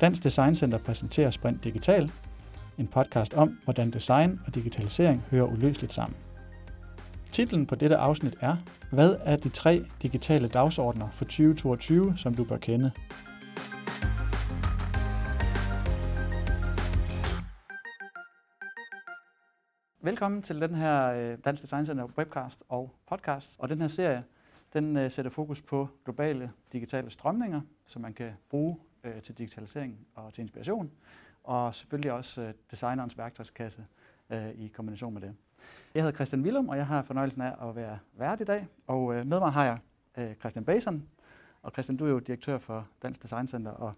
Dansk Design Center præsenterer Sprint Digital, en podcast om, hvordan design og digitalisering hører uløseligt sammen. Titlen på dette afsnit er, hvad er de tre digitale dagsordner for 2022, som du bør kende? Velkommen til den her øh, Dansk Design Center webcast og podcast. Og den her serie, den øh, sætter fokus på globale digitale strømninger, som man kan bruge øh, til digitalisering og til inspiration. Og selvfølgelig også øh, designerens værktøjskasse øh, i kombination med det. Jeg hedder Christian Willum, og jeg har fornøjelsen af at være vært i dag. Og øh, med mig har jeg Christian Bason. Og Christian, du er jo direktør for Dansk Design Center, og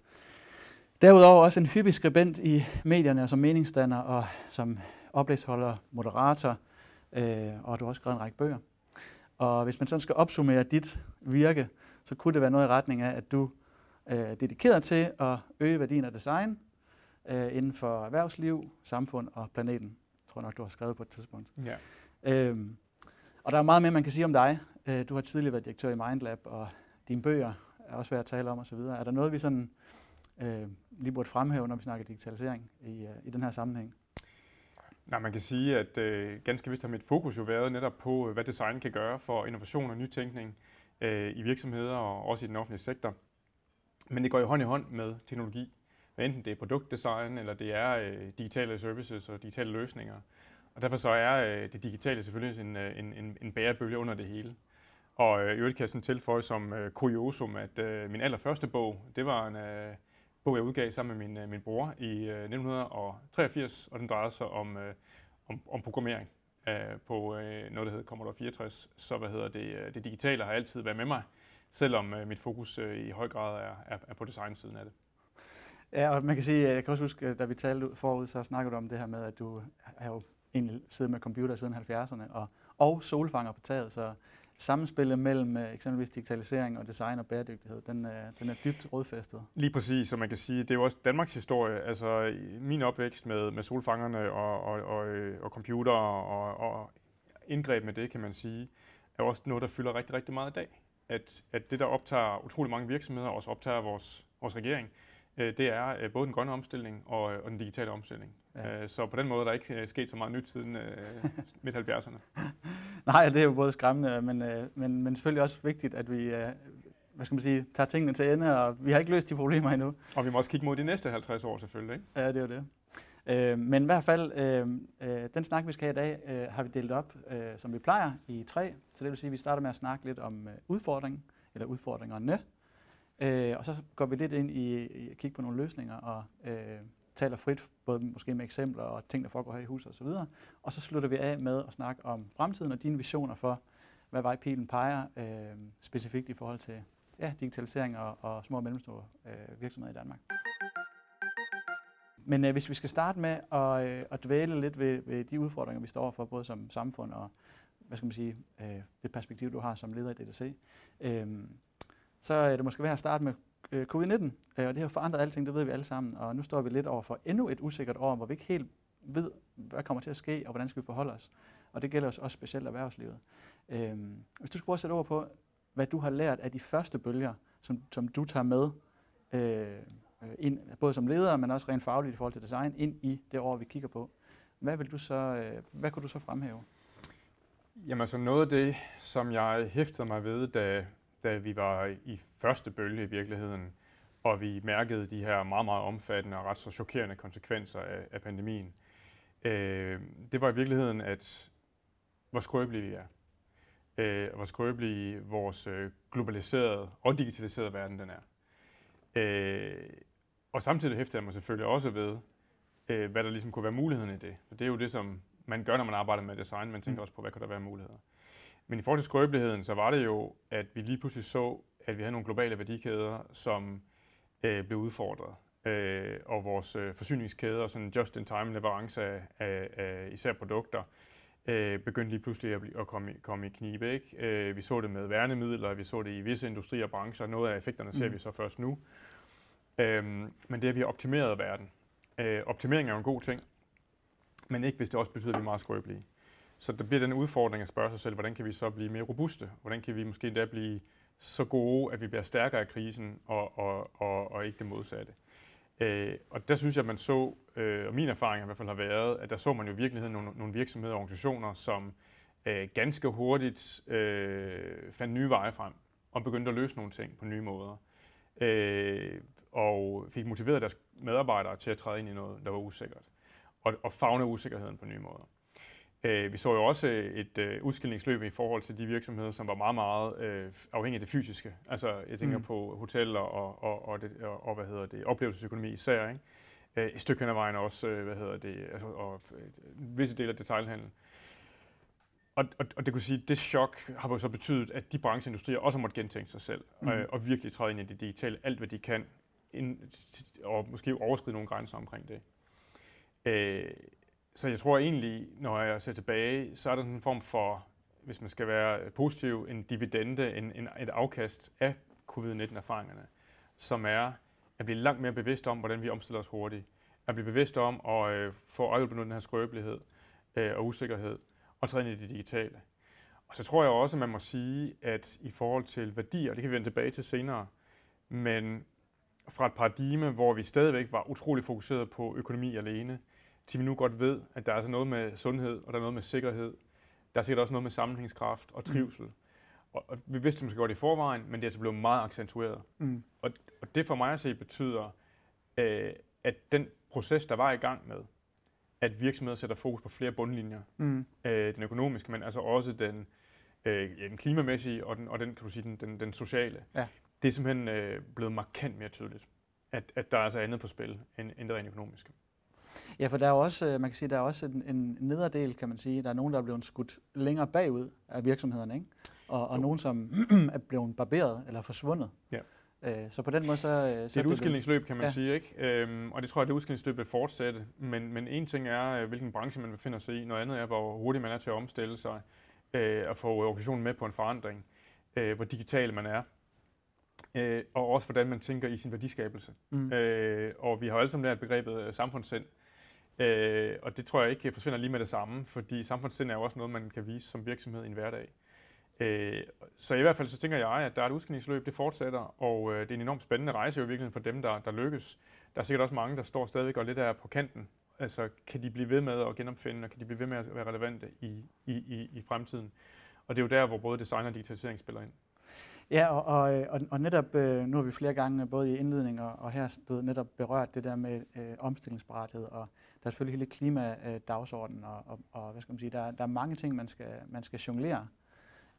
derudover også en hyppig skribent i medierne som meningsdanner og som oplægsholder, moderator, øh, og du har også skrevet en række bøger. Og hvis man sådan skal opsummere dit virke, så kunne det være noget i retning af, at du øh, er dedikeret til at øge værdien af design øh, inden for erhvervsliv, samfund og planeten. Jeg tror nok, du har skrevet på et tidspunkt. Ja. Øhm, og der er meget mere, man kan sige om dig. Øh, du har tidligere været direktør i Mindlab, og dine bøger er også værd at tale om osv. Er der noget, vi sådan øh, lige burde fremhæve, når vi snakker digitalisering i, øh, i den her sammenhæng? Nej, man kan sige, at øh, ganske vist har mit fokus jo været netop på, øh, hvad design kan gøre for innovation og nytænkning øh, i virksomheder og også i den offentlige sektor. Men det går jo hånd i hånd med teknologi. Hvad enten det er produktdesign, eller det er øh, digitale services og digitale løsninger. Og derfor så er øh, det digitale selvfølgelig en, øh, en, en, en bærebølge under det hele. Og øh, i øvrigt kan jeg sådan tilføje som øh, kuriosum, at øh, min allerførste bog, det var en... Øh, bog, jeg udgav sammen med min, øh, min bror i øh, 1983, og den drejede sig om, øh, om, om programmering øh, på øh, noget, der hedder Commodore 64. Så hvad hedder det, øh, det digitale har altid været med mig, selvom øh, mit fokus øh, i høj grad er, er, er på designsiden af det. Ja, og man kan sige, jeg kan også huske, da vi talte forud, så snakkede du om det her med, at du har jo egentlig siddet med computer siden 70'erne, og, og solfanger på taget, så samspillet mellem uh, eksempelvis digitalisering og design og bæredygtighed, den, den er dybt rådfæstet. Lige præcis, så man kan sige, det er jo også Danmarks historie. Altså min opvækst med, med solfangerne og, og, og, øh, og computer og, og indgreb med det, kan man sige, er også noget, der fylder rigtig, rigtig meget i dag. At, at det, der optager utrolig mange virksomheder, også optager vores, vores regering, det er både den grønne omstilling og, og den digitale omstilling. Ja. Så på den måde er der ikke sket så meget nyt siden midt-70'erne. Nej, det er jo både skræmmende, men, øh, men, men selvfølgelig også vigtigt, at vi øh, hvad skal man sige, tager tingene til ende, og vi har ikke løst de problemer endnu. Og vi må også kigge mod de næste 50 år selvfølgelig, ikke? Ja, det er jo det. Øh, men i hvert fald, øh, øh, den snak, vi skal have i dag, øh, har vi delt op, øh, som vi plejer, i tre. Så det vil sige, at vi starter med at snakke lidt om øh, udfordringen, eller udfordringerne. Øh, og så går vi lidt ind i, i at kigge på nogle løsninger, og øh, taler frit, både måske med eksempler og ting, der foregår her i huset osv. Og så slutter vi af med at snakke om fremtiden og dine visioner for, hvad vej pilen peger, øh, specifikt i forhold til ja, digitalisering og, og små og mellemstore øh, virksomheder i Danmark. Men øh, hvis vi skal starte med at, øh, at dvæle lidt ved, ved de udfordringer, vi står for, både som samfund og hvad skal man sige, øh, det perspektiv, du har som leder i DTC, øh, så er det måske værd at starte med øh, covid-19, øh, og det har forandret alting, det ved vi alle sammen, og nu står vi lidt over for endnu et usikkert år, hvor vi ikke helt ved, hvad kommer til at ske, og hvordan skal vi forholde os. Og det gælder også specielt erhvervslivet. Øh, hvis du skulle prøve at sætte over på, hvad du har lært af de første bølger, som, som du tager med, øh, Øh, ind, både som leder, men også rent fagligt i forhold til design, ind i det år, vi kigger på. Hvad, vil du så, øh, hvad kunne du så fremhæve? Jamen altså noget af det, som jeg hæftede mig ved, da, da vi var i første bølge i virkeligheden, og vi mærkede de her meget, meget omfattende og ret så chokerende konsekvenser af, af pandemien. Øh, det var i virkeligheden, at hvor skrøbelige vi er. Øh, hvor skrøbelige vores øh, globaliserede og digitaliserede verden den er. Øh, og samtidig hæfter jeg mig selvfølgelig også ved, øh, hvad der ligesom kunne være muligheden i det. For det er jo det, som man gør, når man arbejder med design. Man tænker mm. også på, hvad kan der være muligheder. Men i forhold til skrøbeligheden, så var det jo, at vi lige pludselig så, at vi havde nogle globale værdikæder, som øh, blev udfordret. Øh, og vores øh, forsyningskæder, sådan just-in-time leverance af, af, af især produkter, øh, begyndte lige pludselig at, blive, at komme, i, komme i knibe. Ikke? Øh, vi så det med værnemidler, vi så det i visse industrier og brancher. Noget af effekterne ser mm. vi så først nu. Øh, men det er, at vi har optimeret verden. Øh, optimering er jo en god ting, men ikke hvis det også betyder, at vi er meget skrøbelige. Så der bliver den udfordring at spørge sig selv, hvordan kan vi så blive mere robuste? Hvordan kan vi måske endda blive så gode, at vi bliver stærkere af krisen, og, og, og, og ikke det modsatte? Øh, og der synes jeg, at man så, øh, og min erfaring i hvert fald har været, at der så man jo i virkeligheden nogle, nogle virksomheder og organisationer, som øh, ganske hurtigt øh, fandt nye veje frem og begyndte at løse nogle ting på nye måder. Øh, og fik motiveret deres medarbejdere til at træde ind i noget, der var usikkert. Og, og fagne usikkerheden på nye måder. Øh, vi så jo også et øh, udskillingsløb i forhold til de virksomheder, som var meget, meget øh, afhængige af det fysiske. Altså, jeg tænker mm. på hoteller og, og, og, det, og, og, hvad hedder det, oplevelsesøkonomi især, ikke? Øh, et stykke hen ad vejen også, øh, hvad hedder det, altså, og øh, visse dele af detaljhandlen. Og, og, og det kunne sige, at det chok har jo så betydet, at de brancheindustrier også har måttet gentænke sig selv, mm. øh, og virkelig træde ind i det digitale, alt hvad de kan, en, og måske overskride nogle grænser omkring det. Øh, så jeg tror egentlig, når jeg ser tilbage, så er der sådan en form for, hvis man skal være positiv, en dividende, en, en, et afkast af covid-19-erfaringerne, som er at blive langt mere bevidst om, hvordan vi omstiller os hurtigt. At blive bevidst om at øh, få øje på den her skrøbelighed øh, og usikkerhed, og træde ind i det digitale. Og så tror jeg også, at man må sige, at i forhold til værdier, det kan vi vende tilbage til senere, men fra et paradigme, hvor vi stadigvæk var utrolig fokuseret på økonomi alene, til vi nu godt ved, at der er altså noget med sundhed, og der er noget med sikkerhed. Der er sikkert også noget med sammenhængskraft og mm. trivsel. Mm. Og, og vi vidste måske godt i forvejen, men det er altså blevet meget accentueret. Mm. Og, og det for mig at se betyder, øh, at den proces, der var i gang med, at virksomheder sætter fokus på flere bundlinjer, mm. øh, den økonomiske, men altså også den, øh, ja, den klimamæssige og den, og den, kan du sige, den, den, den sociale, ja. Det er simpelthen øh, blevet markant mere tydeligt, at, at der er altså andet på spil end, end det rent økonomiske. Ja, for der er også, øh, man kan sige, der er også en, en nederdel, kan man sige. Der er nogen, der er blevet skudt længere bagud af virksomhederne, ikke? Og, og nogen, som er blevet barberet eller forsvundet. Ja. Øh, så på den måde så... Øh, det er et udskillingsløb, kan man ja. sige, ikke? Øhm, og det tror jeg, det udskillingsløb vil fortsætte. Men, men en ting er, hvilken branche man befinder sig i. Noget andet er, hvor hurtigt man er til at omstille sig øh, og få organisationen med på en forandring. Øh, hvor digital man er. Øh, og også hvordan man tænker i sin værdiskabelse. Mm. Øh, og vi har alle sammen lært begrebet samfundssind. Øh, og det tror jeg ikke forsvinder lige med det samme, fordi samfundssind er jo også noget, man kan vise som virksomhed i en hverdag. Øh, så i hvert fald så tænker jeg, at der er et udskillingsløb, det fortsætter, og øh, det er en enormt spændende rejse jo virkelig for dem, der, der lykkes. Der er sikkert også mange, der står stadigvæk og lidt er på kanten. Altså, kan de blive ved med at genopfinde, og kan de blive ved med at være relevante i, i, i, i fremtiden? Og det er jo der, hvor både design og digitalisering spiller ind. Ja, og, og, og, og netop, øh, nu har vi flere gange, både i indledning og, og her, du netop berørt det der med øh, omstillingsparathed, og der er selvfølgelig hele klimadagsordenen, og, og, og hvad skal man sige, der, der er mange ting, man skal, man skal jonglere.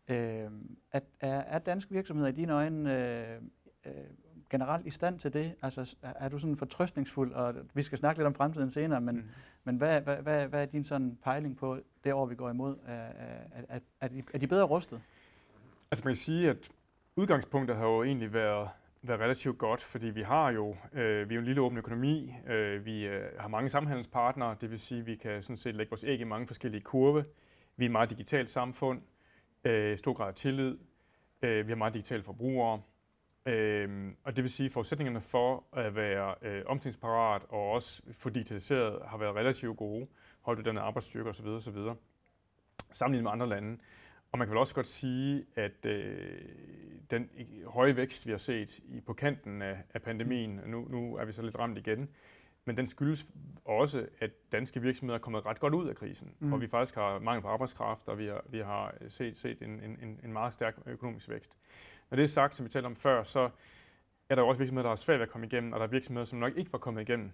Øh, er, er danske virksomheder i dine øjne øh, øh, generelt i stand til det? Altså, er du sådan fortrøstningsfuld, og vi skal snakke lidt om fremtiden senere, men, mm. men hvad, hvad, hvad, hvad er din sådan pejling på det år, vi går imod? Er, er, er, de, er de bedre rustet? Altså man kan sige, at udgangspunktet har jo egentlig været, været relativt godt, fordi vi har jo, øh, vi er jo en lille åben økonomi, øh, vi øh, har mange samhandelspartnere, det vil sige, at vi kan sådan set lægge vores æg i mange forskellige kurve. Vi er et meget digitalt samfund, øh, stor grad af tillid, øh, vi har meget digitale forbrugere, øh, og det vil sige, at forudsætningerne for at være øh, omstillingsparat og også få digitaliseret har været relativt gode, højt den arbejdsstyrke osv. osv. sammenlignet med andre lande. Og man kan vel også godt sige, at øh, den høje vækst, vi har set i, på kanten af, af pandemien, nu, nu er vi så lidt ramt igen, men den skyldes også, at danske virksomheder er kommet ret godt ud af krisen, mm. og vi faktisk har mangel på arbejdskraft, og vi har, vi har set, set en, en, en meget stærk økonomisk vækst. Når det er sagt, som vi talte om før, så er der også virksomheder, der har svært ved at komme igennem, og der er virksomheder, som nok ikke var kommet igennem,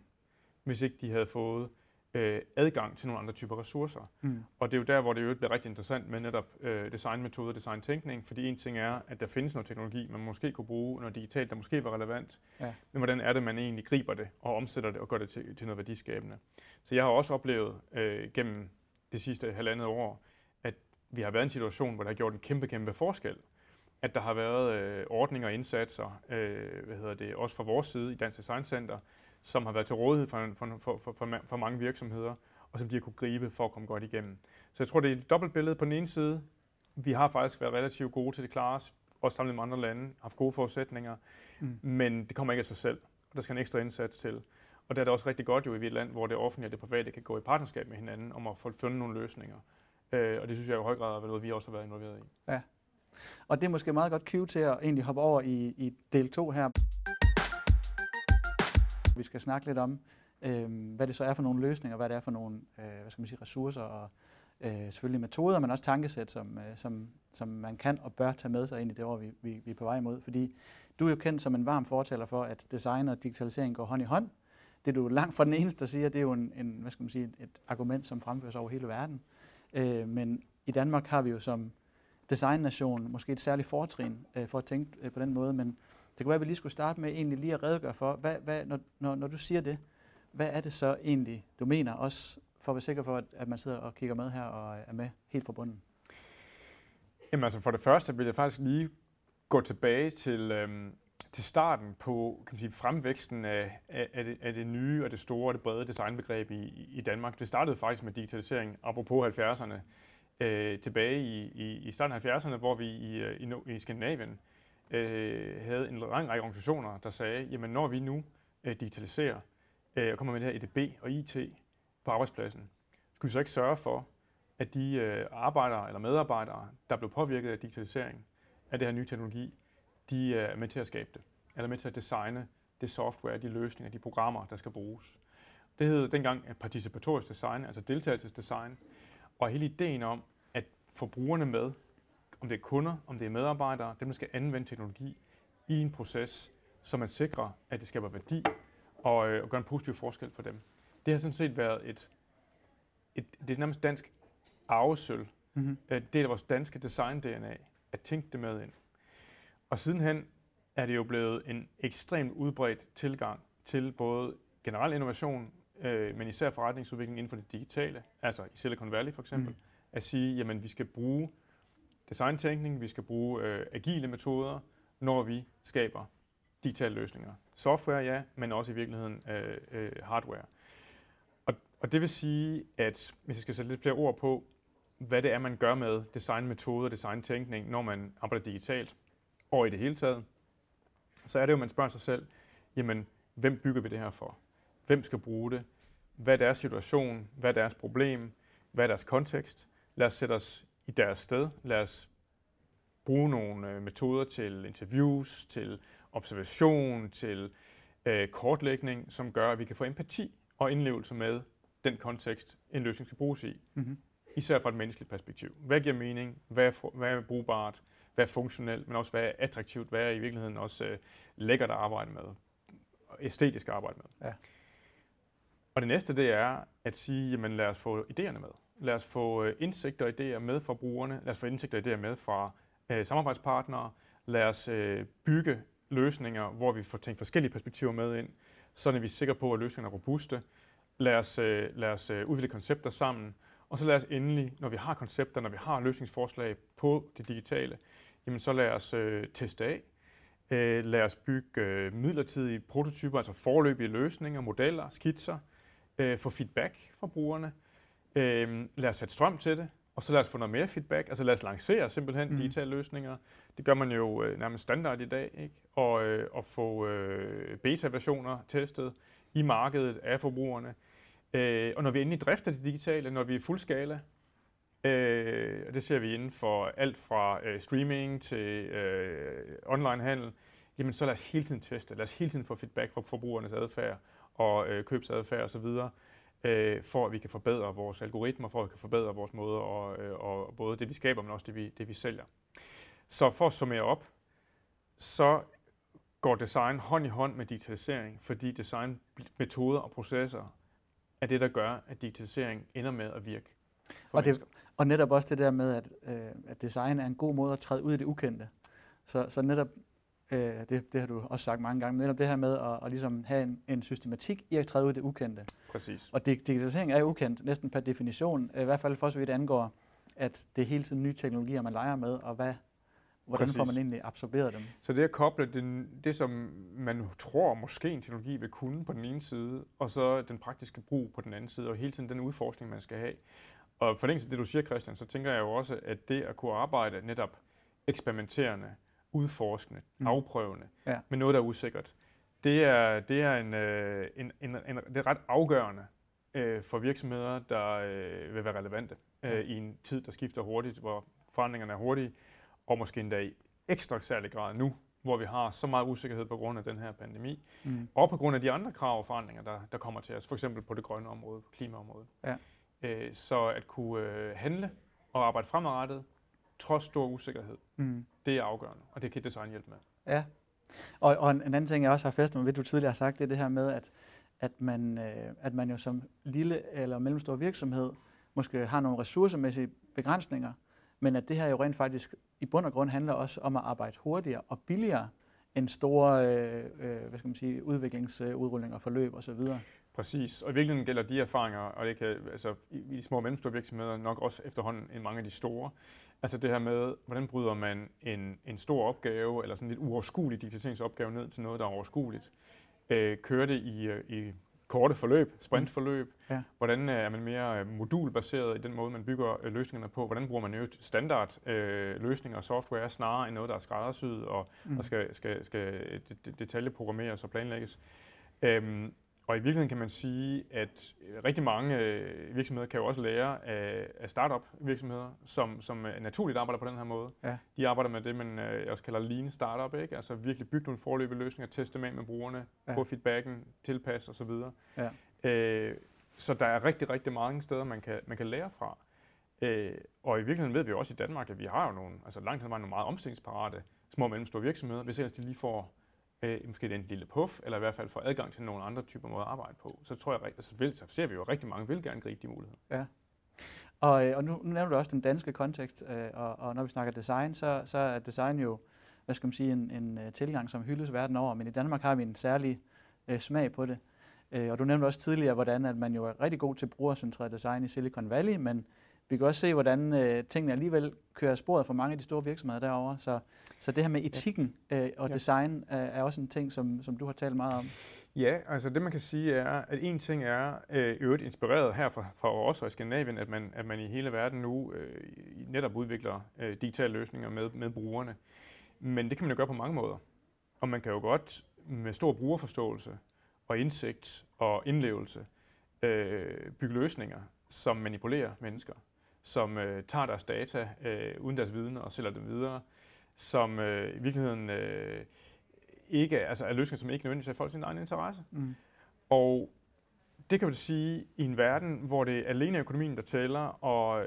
hvis ikke de havde fået øh, adgang til nogle andre typer ressourcer. Mm. Og det er jo der, hvor det jo bliver rigtig interessant med netop øh, designmetoder og designtænkning, fordi en ting er, at der findes noget teknologi, man måske kunne bruge noget digitalt, der måske var relevant, ja. men hvordan er det, man egentlig griber det og omsætter det og gør det til, til noget værdiskabende. Så jeg har også oplevet øh, gennem det sidste halvandet år, at vi har været i en situation, hvor der har gjort en kæmpe, kæmpe forskel. At der har været øh, ordninger og indsatser, øh, hvad hedder det, også fra vores side i Dansk Design Center, som har været til rådighed for, for, for, for, for, mange virksomheder, og som de har kunne gribe for at komme godt igennem. Så jeg tror, det er et dobbelt billede. På den ene side, vi har faktisk været relativt gode til det klare også sammenlignet med andre lande, haft gode forudsætninger, mm. men det kommer ikke af sig selv, og der skal en ekstra indsats til. Og der er det også rigtig godt jo i et land, hvor det offentlige og det private kan gå i partnerskab med hinanden om at få fundet nogle løsninger. Øh, og det synes jeg i høj grad er noget, vi også har været involveret i. Ja. Og det er måske meget godt cue til at egentlig hoppe over i, i del 2 her vi skal snakke lidt om, øh, hvad det så er for nogle løsninger, hvad det er for nogle øh, hvad skal man sige, ressourcer og øh, selvfølgelig metoder, men også tankesæt, som, øh, som, som man kan og bør tage med sig ind i det år, vi, vi, vi er på vej imod. Fordi du er jo kendt som en varm fortaler for, at design og digitalisering går hånd i hånd. Det er du langt fra den eneste, der siger, det er jo en, en hvad skal man sige, et argument, som fremføres over hele verden. Øh, men i Danmark har vi jo som designnation måske et særligt fortrin øh, for at tænke øh, på den måde, men det kunne være, at vi lige skulle starte med egentlig lige at redegøre for, hvad, hvad, når, når, når du siger det, hvad er det så egentlig, du mener, også for at være sikker på, at, at man sidder og kigger med her og er med helt fra bunden? Jamen altså for det første vil jeg faktisk lige gå tilbage til, øhm, til starten på kan man sige, fremvæksten af, af, af, det, af det nye og det store og det brede designbegreb i, i Danmark. Det startede faktisk med digitalisering, apropos 70'erne, øh, tilbage i, i, i starten af 70'erne, hvor vi i, øh, i, i Skandinavien øh, havde en lang række organisationer, der sagde, jamen når vi nu øh, digitaliserer øh, og kommer med det her EDB og IT på arbejdspladsen, skulle vi så ikke sørge for, at de øh, arbejdere eller medarbejdere, der blev påvirket af digitalisering, af det her nye teknologi, de øh, er med til at skabe det, eller med til at designe det software, de løsninger, de programmer, der skal bruges. Det hed dengang participatorisk design, altså deltagelsesdesign, og hele ideen om at få brugerne med, om det er kunder, om det er medarbejdere, dem der skal anvende teknologi i en proces, så man sikrer, at det skaber værdi og, øh, og gør en positiv forskel for dem. Det har sådan set været et, et det er nærmest dansk arvesøl. Mm-hmm. Det er vores danske design-DNA, at tænke det med ind. Og sidenhen er det jo blevet en ekstremt udbredt tilgang til både generel innovation, øh, men især forretningsudvikling inden for det digitale, altså i Silicon Valley for eksempel, mm. at sige, jamen vi skal bruge designtænkning, vi skal bruge øh, agile metoder, når vi skaber digitale løsninger. Software, ja, men også i virkeligheden øh, øh, hardware. Og, og det vil sige, at hvis jeg skal sætte lidt flere ord på, hvad det er, man gør med designmetoder, designtænkning, når man arbejder digitalt, og i det hele taget, så er det jo, man spørger sig selv, jamen, hvem bygger vi det her for? Hvem skal bruge det? Hvad er deres situation? Hvad er deres problem? Hvad er deres kontekst? Lad os sætte os i deres sted. Lad os bruge nogle øh, metoder til interviews, til observation, til øh, kortlægning, som gør, at vi kan få empati og indlevelse med den kontekst, en løsning skal bruges i. Mm-hmm. Især fra et menneskeligt perspektiv. Hvad giver mening? Hvad er, hvad er brugbart? Hvad er funktionelt? Men også hvad er attraktivt? Hvad er i virkeligheden også øh, lækkert at arbejde med? Æstetisk at arbejde med. Ja. Og det næste, det er at sige, jamen lad os få idéerne med. Lad os få øh, indsigt indsigter og idéer med fra brugerne. Lad os få indsigter og idéer med fra øh, samarbejdspartnere. Lad os øh, bygge løsninger, hvor vi får tænkt forskellige perspektiver med ind, så er vi sikre på, at løsningerne er robuste. Lad os, øh, lad os øh, udvikle koncepter sammen, og så lad os endelig, når vi har koncepter, når vi har løsningsforslag på det digitale, jamen så lad os øh, teste af. Øh, lad os bygge øh, midlertidige prototyper, altså forløbige løsninger, modeller, skitser, øh, få feedback fra brugerne. Øh, lad os sætte strøm til det, og så lad os få noget mere feedback. Altså lad os lancere simpelthen mm. digitale løsninger. Det gør man jo øh, nærmest standard i dag, ikke? Og, øh, og få øh, beta-versioner testet i markedet af forbrugerne. Øh, og når vi endelig drifter det digitale, når vi er fuldskala, øh, og det ser vi inden for alt fra øh, streaming til øh, online handel, jamen så lad os hele tiden teste, lad os hele tiden få feedback fra forbrugernes adfærd og øh, købsadfærd osv., øh, for at vi kan forbedre vores algoritmer, for at vi kan forbedre vores måde, og, øh, og både det vi skaber, men også det vi, det vi sælger. Så for at summere op, så går design hånd i hånd med digitalisering, fordi designmetoder og processer er det, der gør, at digitalisering ender med at virke. Og, det, og netop også det der med, at, øh, at design er en god måde at træde ud i det ukendte. Så, så netop, øh, det, det har du også sagt mange gange, netop det her med at, at ligesom have en, en systematik i at træde ud i det ukendte. Præcis. Og digitalisering er ukendt, næsten per definition, i hvert fald for så vidt angår, at det er hele tiden nye teknologier, man leger med, og hvad, hvordan Præcis. får man egentlig absorberet dem? Så det at koble det, det, som man tror måske en teknologi vil kunne på den ene side, og så den praktiske brug på den anden side, og hele tiden den udforskning, man skal have. Og for det du siger, Christian, så tænker jeg jo også, at det at kunne arbejde netop eksperimenterende, udforskende, mm. afprøvende, ja. med noget, der er usikkert, det er, det er, en, øh, en, en, en, det er ret afgørende øh, for virksomheder, der øh, vil være relevante øh, i en tid, der skifter hurtigt, hvor forandringerne er hurtige, og måske endda i ekstra særlig grad nu, hvor vi har så meget usikkerhed på grund af den her pandemi, Mm. og på grund af de andre krav og forandringer, der, der kommer til os, for eksempel på det grønne område, på klimaområdet. Ja. Øh, så at kunne øh, handle og arbejde fremadrettet, trods stor usikkerhed, Mm. det er afgørende, og det kan design hjælpe med. Ja. Og, og en, en anden ting, jeg også har fæstet mig ved, du tidligere har sagt, det er det her med, at, at, man, øh, at man jo som lille eller mellemstor virksomhed måske har nogle ressourcemæssige begrænsninger, men at det her jo rent faktisk i bund og grund handler også om at arbejde hurtigere og billigere end store øh, øh, hvad skal man sige, udviklingsudrullinger, forløb osv. Præcis, og i virkeligheden gælder de erfaringer, og det kan altså, i, i de små og mellemstore virksomheder nok også efterhånden end mange af de store. Altså det her med, hvordan bryder man en, en stor opgave, eller sådan en lidt uoverskuelig digitaliseringsopgave ned til noget, der er overskueligt. Øh, kører det i, øh, i korte forløb, sprintforløb. Ja. Hvordan øh, er man mere øh, modulbaseret i den måde, man bygger løsningerne på? Hvordan bruger man øvrigt standard øh, løsninger og software snarere end noget, der er skræddersyet og, Mm. og skal, skal, skal de- de- detaljeprogrammeres og planlægges? Øhm, og i virkeligheden kan man sige, at øh, rigtig mange øh, virksomheder kan jo også lære af, af startup virksomheder, som, som øh, naturligt arbejder på den her måde. Ja. De arbejder med det, man øh, også kalder lean startup, ikke? altså virkelig bygge nogle forløbige løsninger, teste dem af med brugerne, Ja. få feedbacken, tilpasse osv. Ja. Øh, så der er rigtig, rigtig mange steder, man kan, man kan lære fra. Øh, og i virkeligheden ved vi jo også i Danmark, at vi har jo nogle, altså langt hen nogle meget omstillingsparate små og mellemstore virksomheder, hvis ellers de lige får øh, måske den lille puff, eller i hvert fald får adgang til nogle andre typer måder at arbejde på, så tror jeg, rigt- altså, vil, så ser vi jo, at rigtig mange vil gerne gribe de muligheder. Ja. Og, øh, og nu, nu nævner du også den danske kontekst, øh, og, og når vi snakker design, så, så er design jo, hvad skal man sige, en, en øh, tilgang, som hyldes verden over, men i Danmark har vi en særlig øh, smag på det. Øh, og du nævnte også tidligere, hvordan at man jo er rigtig god til brugercentreret design i Silicon Valley, men vi kan også se, hvordan øh, tingene alligevel kører sporet for mange af de store virksomheder derovre. Så, så det her med etikken øh, og Ja. design øh, er også en ting, som, som du har talt meget om. Ja, altså det man kan sige er, at en ting er øh, øvrigt inspireret her fra, fra os og i Skandinavien, at man, at man i hele verden nu øh, netop udvikler øh, digitale løsninger med, med brugerne. Men det kan man jo gøre på mange måder. Og man kan jo godt med stor brugerforståelse og indsigt og indlevelse øh, bygge løsninger, som manipulerer mennesker, som øh, tager deres data øh, uden deres viden og sælger dem videre, som øh, i virkeligheden øh, ikke altså er løsninger, som ikke nødvendigvis er folk sin egen interesse. Mm. Og det kan man sige, i en verden, hvor det er alene økonomien, der tæller, og,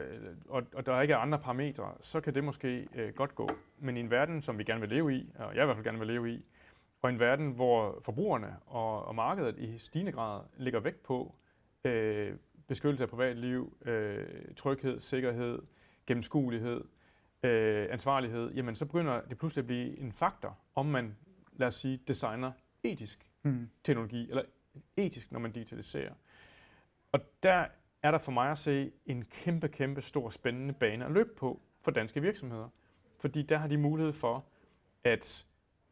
og, og der ikke er andre parametre, så kan det måske øh, godt gå. Men i en verden, som vi gerne vil leve i, og jeg i hvert fald gerne vil leve i, og en verden, hvor forbrugerne og, og markedet i stigende grad lægger vægt på øh, beskyttelse af privatliv, øh, tryghed, sikkerhed, gennemskuelighed, øh, ansvarlighed, jamen så begynder det pludselig at blive en faktor, om man, lad os sige, designer etisk Mm. teknologi, eller etisk, når man digitaliserer. Og der er der for mig at se en kæmpe, kæmpe stor spændende bane at løbe på for danske virksomheder. Fordi der har de mulighed for at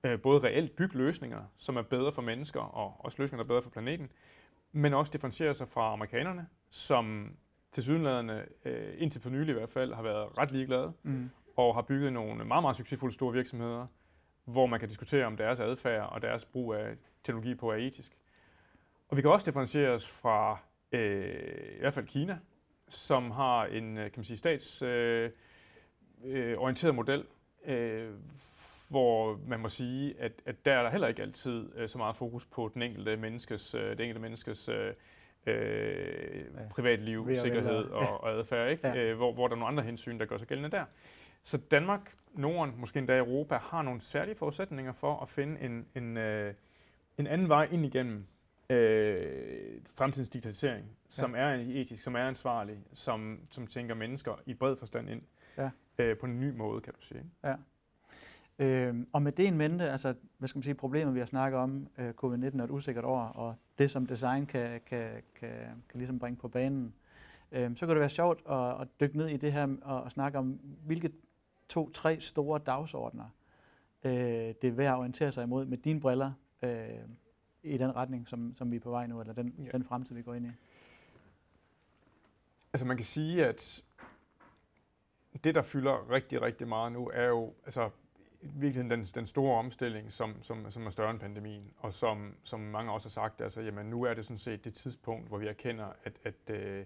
øh, både reelt bygge løsninger, som er bedre for mennesker, og også løsninger, der er bedre for planeten, men også differentiere sig fra amerikanerne, som til sydenladende, øh, indtil for nylig i hvert fald, har været ret ligeglade, Mm. og har bygget nogle meget, meget succesfulde store virksomheder, hvor man kan diskutere, om deres adfærd og deres brug af teknologi på er etisk. Og vi kan også differentiere os fra øh, i hvert fald Kina, som har en øh, kan man sige, statsorienteret øh, orienteret model, øh, hvor man må sige, at, at der er der heller ikke altid øh, så meget fokus på den enkelte menneskes, øh, det enkelte menneskes øh, øh, privatliv, Ve og vel sikkerhed og- og, adfærd, ikke? Ja. Øh, hvor, hvor der er nogle andre hensyn, der gør sig gældende der. Så Danmark, Norden, måske endda Europa, har nogle særlige forudsætninger for at finde en, en, øh, en anden vej ind igennem øh, fremtidens digitalisering, som er etisk, som er ansvarlig, som, som tænker mennesker i bred forstand ind Ja. øh, på en ny måde, kan du sige. ikke? Øhm, og med det en mente, altså hvad skal man sige, problemet vi har snakket om, øh, covid-19 er et usikkert år, og det som design kan, kan, kan, kan ligesom bringe på banen, øhm, så kan det være sjovt at, at dykke ned i det her og, og snakke om, hvilke to-tre store dagsordner øh, det er værd at orientere sig imod med dine briller øh, i den retning, som, som vi er på vej nu, eller den, ja. den fremtid, vi går ind i. Altså man kan sige, at det, der fylder rigtig, rigtig meget nu, er jo altså, i virkeligheden den, den store omstilling, som, som, som er større end pandemien, og som, som mange også har sagt, altså, jamen, nu er det sådan set det tidspunkt, hvor vi erkender, at, at, øh,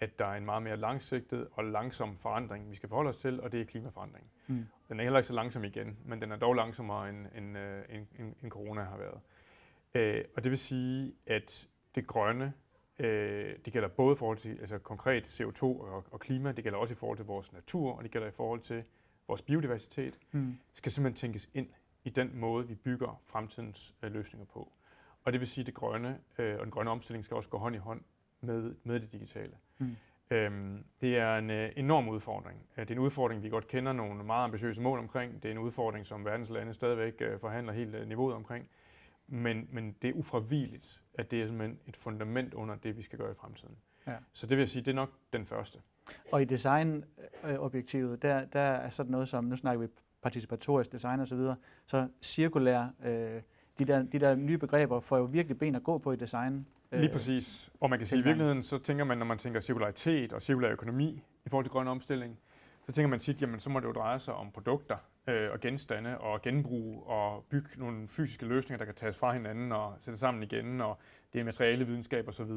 at der er en meget mere langsigtet og langsom forandring, vi skal forholde os til, og det er klimaforandring. Mm. Den er heller ikke så langsom igen, men den er dog langsommere, end, end, øh, end, end, end corona har været. Øh, og det vil sige, at det grønne, øh, det gælder både i forhold til altså konkret CO2 og, og klima, det gælder også i forhold til vores natur, og det gælder i forhold til vores biodiversitet, Mm. skal simpelthen tænkes ind i den måde, vi bygger fremtidens øh, løsninger på. Og det vil sige, at det grønne øh, og den grønne omstilling skal også gå hånd i hånd med, med det digitale. Mm. Øhm, det er en øh, enorm udfordring. Øh, Det er en udfordring, vi godt kender nogle meget ambitiøse mål omkring. Det er en udfordring, som verdens lande stadigvæk øh, forhandler helt øh, niveauet omkring. Men, men det er ufravigeligt, at det er simpelthen et fundament under det, vi skal gøre i fremtiden. Ja. Så det vil jeg sige, det er nok den første. Og i designobjektivet, der, der er sådan noget som, nu snakker vi participatorisk design osv., så, så cirkulær, øh, de, der, de der nye begreber får jo virkelig ben at gå på i design. Lige præcis. Og man kan sige, at i virkeligheden, så tænker man, når man tænker cirkularitet og cirkulær økonomi i forhold til grøn omstilling, så tænker man tit, jamen så må det jo dreje sig om produkter øh, og genstande og genbrug og bygge nogle fysiske løsninger, der kan tages fra hinanden og sættes sammen igen, og det er materiale videnskab osv.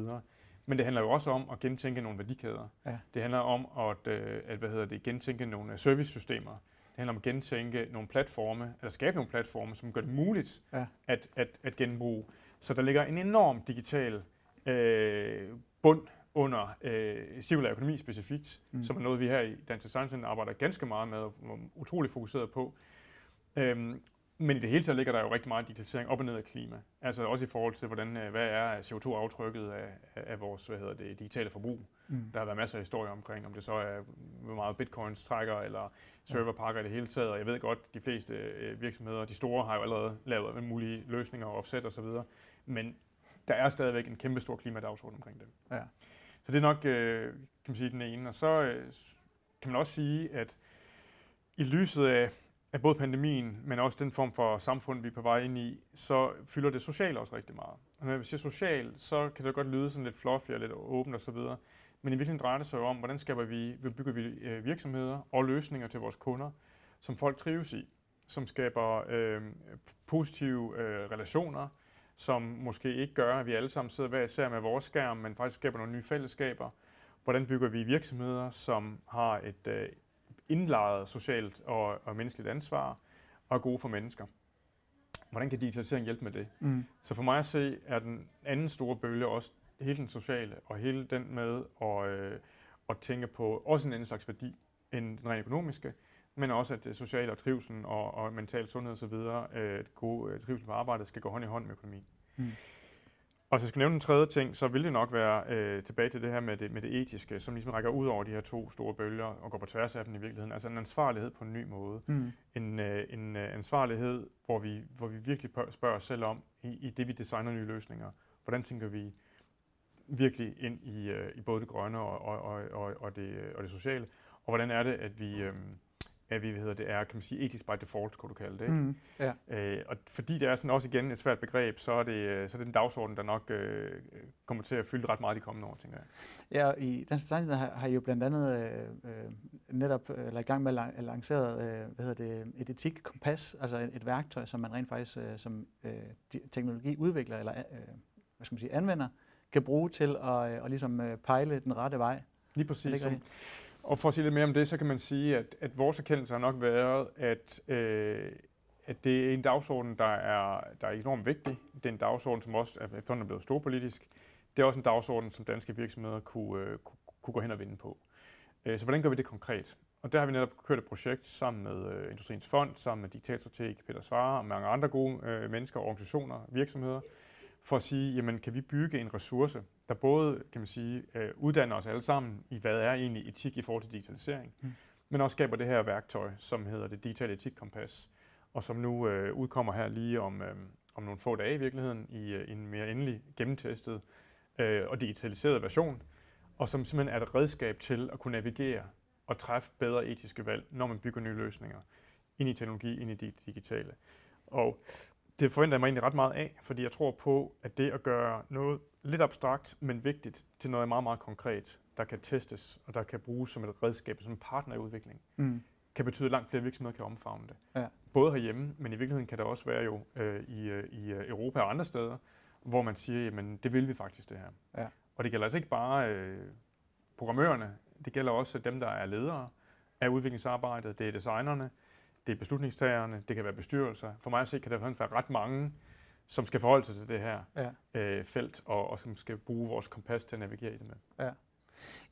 Men det handler jo også om at gentænke nogle værdikæder. Ja. Det handler om at, øh, at hvad hedder det, gentænke nogle øh, servicesystemer. Det handler om at gentænke nogle platforme, eller skabe nogle platforme, som gør det muligt Ja. at, at, at genbruge. Så der ligger en enorm digital øh, bund under øh, cirkulær økonomi specifikt, Mm. mm. som er noget, vi her i Dansk Design Center arbejder ganske meget med og er utrolig fokuseret på. Øhm, men i det hele taget ligger der jo rigtig meget digitalisering op og ned af klima. Altså også i forhold til, hvordan, øh, hvad er CO2-aftrykket af, af, vores hvad hedder det, digitale forbrug. Mm. Der har været masser af historier omkring, om det så er, hvor meget bitcoins trækker, eller serverpakker i det hele taget. Og jeg ved godt, de fleste øh, virksomheder, de store, har jo allerede lavet mulige løsninger og offset osv. Men der er stadigvæk en kæmpe stor klimadagsorden omkring det. Ja. Så det er nok, øh, kan man sige, den ene. Og så øh, kan man også sige, at i lyset af, af både pandemien, men også den form for samfund, vi er på vej ind i, så fylder det socialt også rigtig meget. Og når vi siger social, så kan det godt lyde sådan lidt fluffy og lidt åbent osv., men i virkeligheden drejer det sig jo om, hvordan skaber vi, bygger vi øh, virksomheder og løsninger til vores kunder, som folk trives i, som skaber øh, positive øh, relationer, som måske ikke gør, at vi alle sammen sidder hver især med vores skærm, men faktisk skaber nogle nye fællesskaber. Hvordan bygger vi virksomheder, som har et øh, indlejret socialt og, og menneskeligt ansvar og er gode for mennesker? Hvordan kan digitalisering hjælpe med det? Mm. Så for mig at se, er den anden store bølge også hele den sociale, og hele den med at, øh, at tænke på også en anden slags værdi end den rent økonomiske, men også at det sociale og trivsel og, og mental sundhed osv., øh, et god øh, trivsel på arbejdet, skal gå hånd i hånd med økonomi. Mm. Og hvis jeg skal nævne en tredje ting, så vil det nok være øh, tilbage til det her med det, med det etiske, som ligesom rækker ud over de her to store bølger og går på tværs af dem i virkeligheden. Altså en ansvarlighed på en ny måde Mm. en, øh, en øh, ansvarlighed, hvor vi, hvor vi virkelig pør- spørger os selv om, i, i det vi designer nye løsninger, hvordan tænker vi virkelig ind i, øh, i både det grønne og, og, og, og, og, det, øh, og det sociale, og hvordan er det, at vi, øh, at vi hvad hedder det, er, kan man sige, etisk by default, kunne du kalde det. Ikke? Mm. Ja. Øh, og fordi det er sådan også igen et svært begreb, så er det, øh, så er det en dagsorden, der nok øh, kommer til at fylde ret meget de kommende år, tænker jeg. Ja, og i Dansk Design har, har I jo blandt andet øh, øh, netop øh, lagt i gang med at lan- lanceret øh, hvad hedder det, et etikkompas, altså et, et værktøj, som man rent faktisk øh, som øh, di- teknologiudvikler eller øh, hvad skal man sige, anvender, kan bruge til at, øh, at ligesom pejle den rette vej. Lige Er præcis. Som? Og for at sige lidt mere om det, så kan man sige, at, at vores erkendelse har nok været, at, øh, at det er en dagsorden, der er, der er enormt vigtig. Det er en dagsorden, som også er efterhånden er blevet storpolitisk. Det er også en dagsorden, som danske virksomheder kunne, øh, kunne, gå hen og vinde på. Øh, så hvordan gør vi det konkret? Og der har vi netop kørt et projekt sammen med øh, Industriens Fond, sammen med Digitalstrateg Peter Svare og mange andre gode øh, mennesker, organisationer, virksomheder, for at sige, jamen kan vi bygge en ressource, der både kan man sige, øh, uddanner os alle sammen i, hvad er egentlig etik i forhold til digitalisering, Mm. men også skaber det her værktøj, som hedder det digitale etikkompas, og som nu øh, udkommer her lige om, øh, om nogle få dage i virkeligheden i øh, en mere endelig gennemtestet øh, og digitaliseret version, og som simpelthen er et redskab til at kunne navigere og træffe bedre etiske valg, når man bygger nye løsninger ind i teknologi, ind i det digitale. Og det forventer jeg mig egentlig ret meget af, fordi jeg tror på, at det at gøre noget lidt abstrakt, men vigtigt, til noget meget, meget konkret, der kan testes, og der kan bruges som et redskab, som en partner i udvikling, Mm. kan betyde, at langt flere virksomheder kan omfavne det. Ja. Både herhjemme, men i virkeligheden kan det også være jo øh, i, øh, i øh, Europa og andre steder, hvor man siger, jamen det vil vi faktisk det her. Ja. Og det gælder altså ikke bare øh, programmørerne, det gælder også dem, der er ledere af udviklingsarbejdet, det er designerne, det er beslutningstagerne, det kan være bestyrelser. For mig at se, kan der være ret mange, som skal forholde sig til det her ja. øh, felt, og, og som skal bruge vores kompas til at navigere i det med. Ja.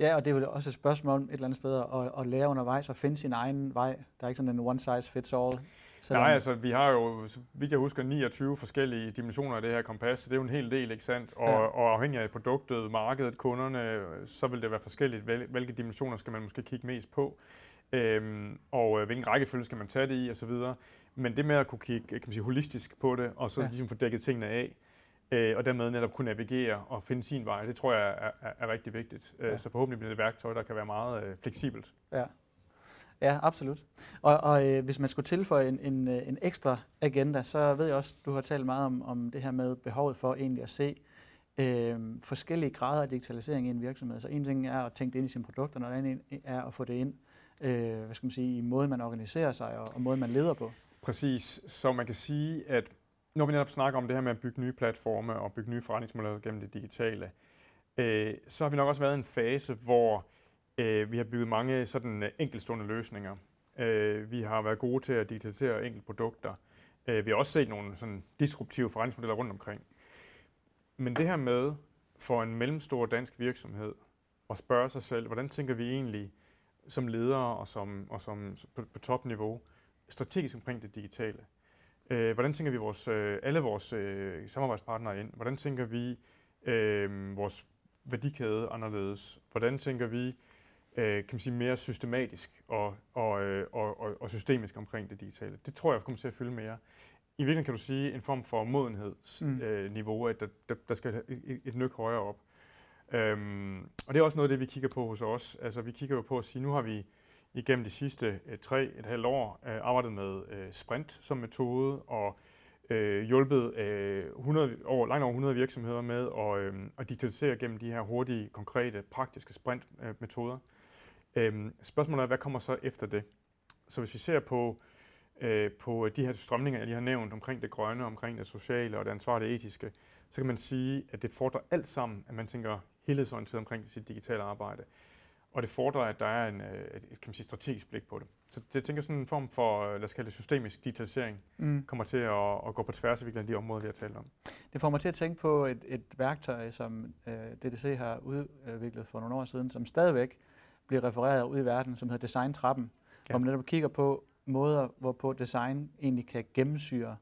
Ja, og det er jo også et spørgsmål om et eller andet sted at, at lære undervejs og finde sin egen vej. Der er ikke sådan en one size fits all. Selvom... Nej, altså vi har jo, vidt jeg husker, 29 forskellige dimensioner af det her kompas, så det er jo en hel del, ikke sandt? Og, ja. og afhængig af produktet, markedet, kunderne, så vil det være forskelligt, hvilke dimensioner skal man måske kigge mest på, øhm, og øh, hvilken rækkefølge skal man tage det i, osv. Men det med at kunne kigge kan man sige, holistisk på det, og så ja. ligesom få dækket tingene af, øh, og dermed netop kunne navigere og finde sin vej, det tror jeg er, er, er rigtig vigtigt. Øh, ja. Så forhåbentlig bliver det et værktøj, der kan være meget øh, fleksibelt. Ja. Ja, absolut. Og, og øh, hvis man skulle tilføje en, en, øh, en ekstra agenda, så ved jeg også, du har talt meget om, om det her med behovet for egentlig at se øh, forskellige grader af digitalisering i en virksomhed. Så en ting er at tænke det ind i sine produkter, og noget andet er at få det ind øh, hvad skal man sige, i måden, man organiserer sig og, og måden, man leder på. Præcis. Så man kan sige, at når vi netop snakker om det her med at bygge nye platforme og bygge nye forretningsmodeller gennem det digitale, øh, så har vi nok også været i en fase, hvor øh, vi har bygget mange sådan øh, enkeltstående løsninger. Øh, vi har været gode til at digitalisere enkelte produkter. Øh, vi har også set nogle sådan disruptive forretningsmodeller rundt omkring. Men det her med for en mellemstor dansk virksomhed at spørge sig selv, hvordan tænker vi egentlig som ledere og som, og som på, på topniveau strategisk omkring det digitale? Øh, hvordan tænker vi vores, øh, alle vores øh, samarbejdspartnere ind? Hvordan tænker vi øh, vores værdikæde anderledes? Hvordan tænker vi øh, kan man sige, mere systematisk og, og, øh, og, og, og systemisk omkring det digitale? Det tror jeg kommer til at fylde mere. I virkeligheden kan du sige en form for modenhedsniveau, mm. øh, at der, der, der skal et, et nyk højere op. Øhm, og det er også noget af det, vi kigger på hos os. Altså vi kigger jo på at sige, nu har vi igennem de sidste øh, tre et halvt år øh, arbejdet med øh, sprint som metode og øh, hjulpet øh, 100, over, langt over 100 virksomheder med at, øh, at digitalisere gennem de her hurtige, konkrete, praktiske sprintmetoder. Øh, øhm, spørgsmålet er, hvad kommer så efter det? Så hvis vi ser på, øh, på de her strømninger, jeg lige har nævnt omkring det grønne, omkring det sociale og det ansvarlige etiske, så kan man sige, at det fordrer alt sammen, at man tænker helhedsorienteret omkring sit digitale arbejde. Og det fordrer, at der er en, øh, et, kan man sige, strategisk blik på det. Så det jeg tænker sådan en form for, øh, lad os kalde det systemisk digitalisering, mm. kommer til at, at gå på tværs af de områder, vi har talt om. Det får mig til at tænke på et, et værktøj, som øh, DDC har udviklet for nogle år siden, som stadigvæk bliver refereret ud i verden, som hedder Design Trappen, ja. hvor man netop kigger på måder, hvorpå design egentlig kan gennemsyre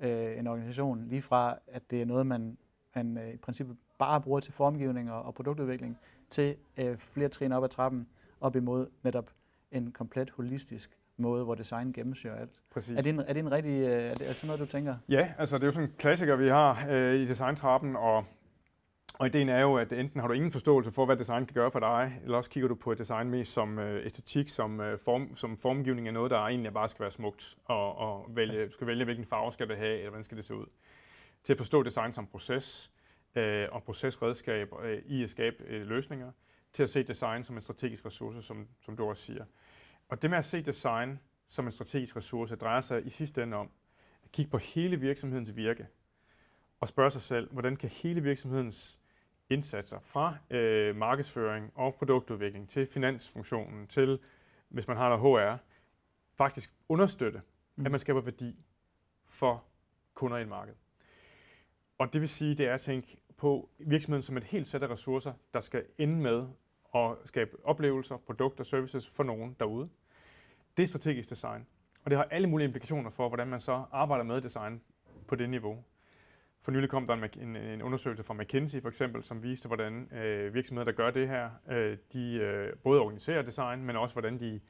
øh, en organisation, lige fra at det er noget, man, man øh, i princippet bare bruger til formgivning og, og produktudvikling, til øh, flere trin op ad trappen, op imod netop en komplet holistisk måde, hvor design gennemsyrer alt. Præcis. Er det en, er det en rigtig, øh, er det, er det sådan noget, du tænker? Ja, altså det er jo sådan en klassiker, vi har øh, i designtrappen, og, og ideen er jo, at enten har du ingen forståelse for, hvad design kan gøre for dig, eller også kigger du på et design mest som øh, æstetik, som, øh, form, som formgivning af noget, der egentlig bare skal være smukt, og, og vælge, du skal vælge, hvilken farve skal det have, eller hvordan skal det se ud. Til at forstå design som proces, øh, og procesredskab øh, i at skabe øh, løsninger, til at se design som en strategisk ressource, som, som du også siger. Og det med at se design som en strategisk ressource, drejer sig i sidste ende om at kigge på hele virksomhedens virke, og spørge sig selv, hvordan kan hele virksomhedens indsatser fra øh, markedsføring og produktudvikling til finansfunktionen til, hvis man har noget HR, faktisk understøtte, mm. at man skaber værdi for kunder i et marked. Og det vil sige, det er at tænke på virksomheden som et helt sæt af ressourcer, der skal ende med at skabe oplevelser, produkter og services for nogen derude. Det er strategisk design. Og det har alle mulige implikationer for, hvordan man så arbejder med design på det niveau. For nylig kom der en, en undersøgelse fra McKinsey for eksempel, som viste, hvordan øh, virksomheder, der gør det her, øh, de øh, både organiserer design, men også hvordan de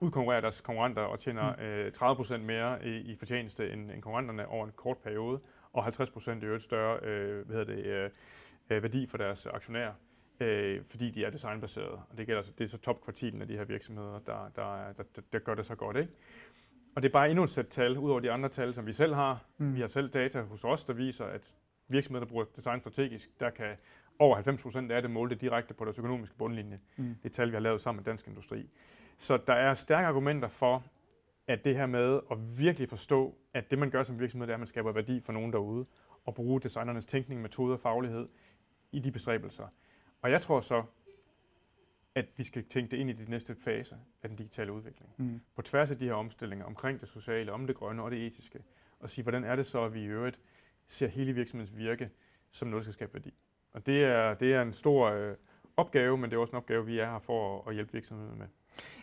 udkonkurrerer deres konkurrenter og tjener mm. øh, 30% mere i, i fortjeneste end, end konkurrenterne over en kort periode og 50 procent i øvrigt større øh, hvad det, øh, øh, værdi for deres aktionærer, øh, fordi de er designbaserede. Og det, gælder, det er så topkvartilen af de her virksomheder, der, der, der, der, der gør det så godt. Ikke? Og det er bare endnu et sæt tal, ud over de andre tal, som vi selv har. Mm. Vi har selv data hos os, der viser, at virksomheder, der bruger design strategisk, der kan over 90 procent af det måle det direkte på deres økonomiske bundlinje. Mm. Det er tal, vi har lavet sammen med Dansk Industri. Så der er stærke argumenter for, at det her med at virkelig forstå, at det man gør som virksomhed, det er, at man skaber værdi for nogen derude, og bruge designernes tænkning, metode og faglighed i de bestræbelser. Og jeg tror så, at vi skal tænke det ind i de næste fase af den digitale udvikling. Mm. På tværs af de her omstillinger omkring det sociale, om det grønne og det etiske, og sige, hvordan er det så, at vi i øvrigt ser hele virksomhedens virke som noget, der skal skabe værdi. Og det er, det er en stor øh, opgave, men det er også en opgave, vi er her for at, at hjælpe virksomheden med.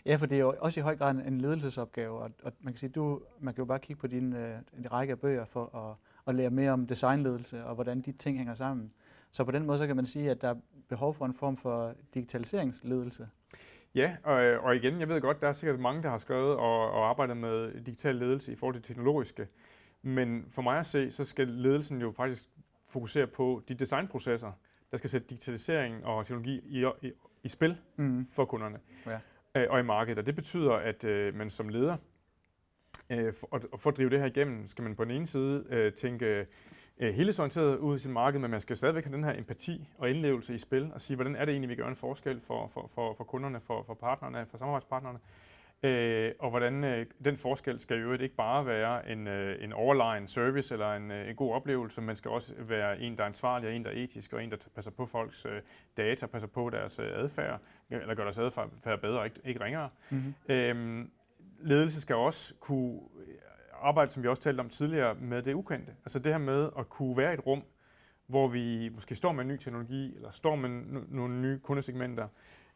Ja, for det er jo også i høj grad en ledelsesopgave, og, og man kan sige, du, man kan jo bare kigge på din øh, en række af bøger for at, at lære mere om designledelse og hvordan de ting hænger sammen. Så på den måde så kan man sige, at der er behov for en form for digitaliseringsledelse. Ja, og, og igen, jeg ved godt, der er sikkert mange, der har skrevet og, og arbejdet med digital ledelse i forhold til teknologiske. Men for mig at se, så skal ledelsen jo faktisk fokusere på de designprocesser, der skal sætte digitalisering og teknologi i, i, i spil Mm. for kunderne Ja øh, og i markedet. Og det betyder, at øh, man som leder, øh, for, at, for at drive det her igennem, skal man på den ene side øh, tænke øh, helhedsorienteret ud i sit marked, men man skal stadigvæk have den her empati og indlevelse i spil, og sige, hvordan er det egentlig, vi gør en forskel for, for, for, for kunderne, for, for partnerne, for samarbejdspartnerne, øh, og hvordan øh, den forskel skal jo ikke bare være en, øh, en overlegen service eller en, øh, en god oplevelse, men skal også være en, der er ansvarlig, og en, der er etisk, og en, der passer på folks øh, data, passer på deres øh, adfærd, eller gør deres adfærd bedre ikke, ikke ringere. Mm-hmm. Øhm, ledelse skal også kunne arbejde, som vi også talte om tidligere, med det ukendte. Altså det her med at kunne være i et rum, hvor vi måske står med en ny teknologi, eller står med nogle nye kundesegmenter,